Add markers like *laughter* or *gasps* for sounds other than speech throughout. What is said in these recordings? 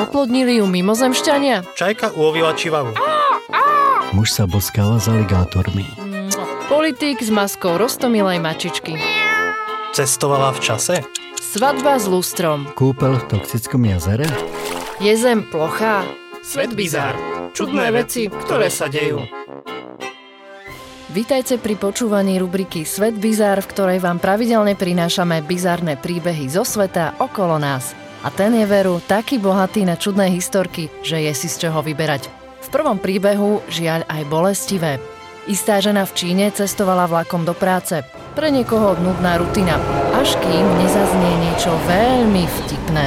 Oplodnili ju mimozemšťania? Čajka ulovila čivavu. Muž sa boskala s aligátormi. Politik s maskou roztomilej mačičky. Cestovala v čase? Svadba s lustrom. Kúpel v toxickom jazere? Je zem plochá? Svet bizár. Čudné veci, ktoré sa dejú. Vítajte pri počúvaní rubriky Svet bizár, v ktorej vám pravidelne prinášame bizárne príbehy zo sveta okolo nás. A ten je veru taký bohatý na čudné historky, že je si z čoho vyberať. V prvom príbehu žiaľ aj bolestivé. Istá žena v Číne cestovala vlakom do práce. Pre niekoho nudná rutina, až kým nezaznie niečo veľmi vtipné.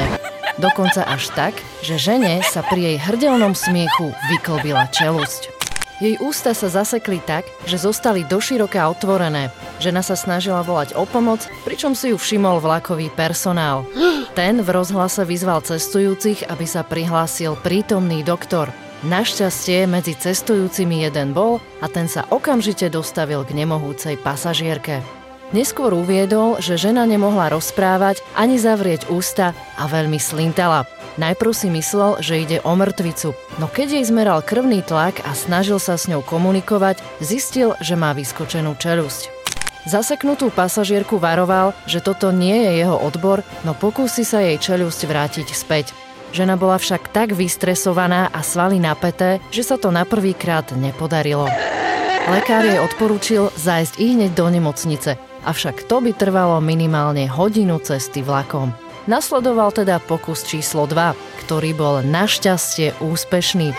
Dokonca až tak, že žene sa pri jej hrdelnom smiechu vyklbila čelusť. Jej ústa sa zasekli tak, že zostali doširoka otvorené. Žena sa snažila volať o pomoc, pričom si ju všimol vlakový personál. *gasps* Ten v rozhlase vyzval cestujúcich, aby sa prihlásil prítomný doktor. Našťastie medzi cestujúcimi jeden bol a ten sa okamžite dostavil k nemohúcej pasažierke. Neskôr uviedol, že žena nemohla rozprávať ani zavrieť ústa a veľmi slintala. Najprv si myslel, že ide o mŕtvicu, no keď jej zmeral krvný tlak a snažil sa s ňou komunikovať, zistil, že má vyskočenú čelusť. Zaseknutú pasažierku varoval, že toto nie je jeho odbor, no pokúsi sa jej čelusť vrátiť späť. Žena bola však tak vystresovaná a svaly napäté, že sa to na prvýkrát nepodarilo. Lekár jej odporúčil zájsť i hneď do nemocnice, avšak to by trvalo minimálne hodinu cesty vlakom. Nasledoval teda pokus číslo 2, ktorý bol našťastie úspešný.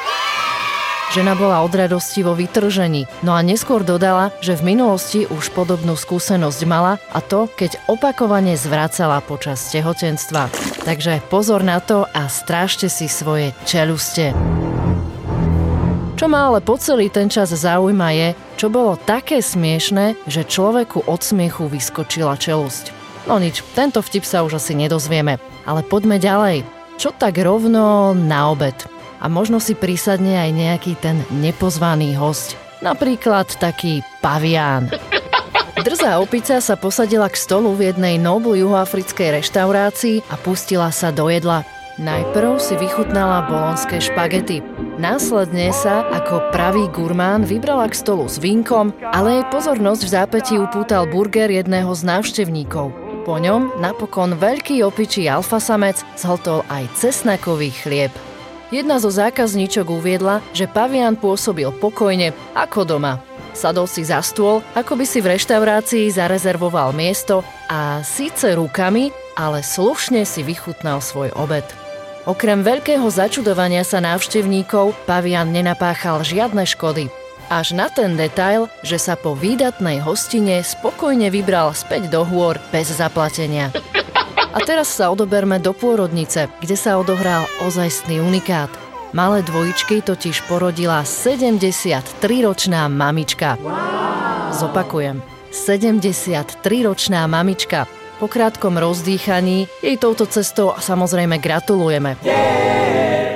Žena bola od radosti vo vytržení, no a neskôr dodala, že v minulosti už podobnú skúsenosť mala a to, keď opakovane zvracala počas tehotenstva. Takže pozor na to a strážte si svoje čeluste. Čo ma ale po celý ten čas zaujíma je, čo bolo také smiešné, že človeku od smiechu vyskočila čelusť. No nič, tento vtip sa už asi nedozvieme. Ale poďme ďalej. Čo tak rovno na obed? A možno si prísadne aj nejaký ten nepozvaný host. Napríklad taký pavián. Drzá opica sa posadila k stolu v jednej Noble juhoafrickej reštaurácii a pustila sa do jedla. Najprv si vychutnala bolonské špagety. Následne sa, ako pravý gurmán, vybrala k stolu s vínkom, ale jej pozornosť v zápäti upútal burger jedného z návštevníkov. Po ňom napokon veľký opičí alfasamec zhltol aj cesnakový chlieb. Jedna zo zákazníčok uviedla, že pavian pôsobil pokojne, ako doma. Sadol si za stôl, ako by si v reštaurácii zarezervoval miesto a síce rukami, ale slušne si vychutnal svoj obed. Okrem veľkého začudovania sa návštevníkov, pavian nenapáchal žiadne škody. Až na ten detail, že sa po výdatnej hostine spokojne vybral späť do hôr bez zaplatenia. A teraz sa odoberme do pôrodnice, kde sa odohral ozajstný unikát. Malé dvojičky totiž porodila 73-ročná mamička. Zopakujem, 73-ročná mamička. Po krátkom rozdýchaní jej touto cestou samozrejme gratulujeme.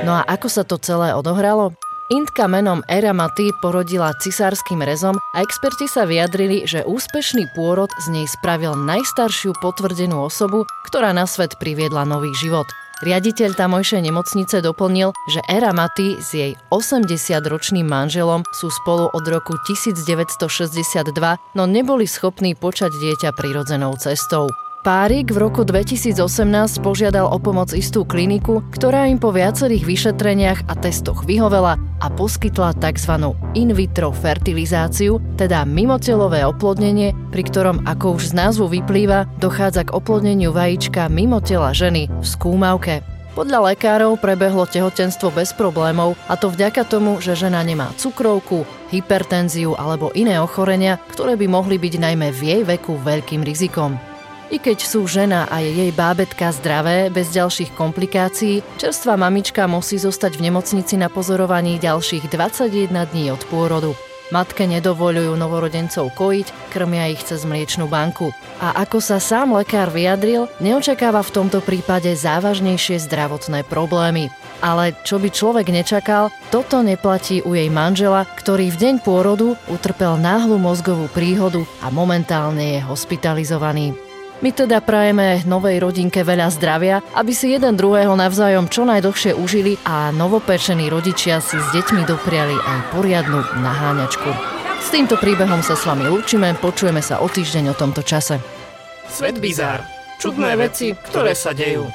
No a ako sa to celé odohralo? Intka menom Eramaty porodila cisárským rezom a experti sa vyjadrili, že úspešný pôrod z nej spravil najstaršiu potvrdenú osobu, ktorá na svet priviedla nový život. Riaditeľ tamojšej nemocnice doplnil, že Eramaty s jej 80-ročným manželom sú spolu od roku 1962, no neboli schopní počať dieťa prirodzenou cestou. Párik v roku 2018 požiadal o pomoc istú kliniku, ktorá im po viacerých vyšetreniach a testoch vyhovela a poskytla tzv. in vitro fertilizáciu, teda mimotelové oplodnenie, pri ktorom, ako už z názvu vyplýva, dochádza k oplodneniu vajíčka mimo tela ženy v skúmavke. Podľa lekárov prebehlo tehotenstvo bez problémov a to vďaka tomu, že žena nemá cukrovku, hypertenziu alebo iné ochorenia, ktoré by mohli byť najmä v jej veku veľkým rizikom. I keď sú žena a jej bábetka zdravé, bez ďalších komplikácií, čerstvá mamička musí zostať v nemocnici na pozorovaní ďalších 21 dní od pôrodu. Matke nedovolujú novorodencov kojiť, krmia ich cez mliečnú banku. A ako sa sám lekár vyjadril, neočakáva v tomto prípade závažnejšie zdravotné problémy. Ale čo by človek nečakal, toto neplatí u jej manžela, ktorý v deň pôrodu utrpel náhlu mozgovú príhodu a momentálne je hospitalizovaný. My teda prajeme novej rodinke veľa zdravia, aby si jeden druhého navzájom čo najdlhšie užili a novopečení rodičia si s deťmi dopriali aj poriadnu naháňačku. S týmto príbehom sa s vami lúčime, počujeme sa o týždeň o tomto čase. Svet bizár. Čudné veci, ktoré sa dejú.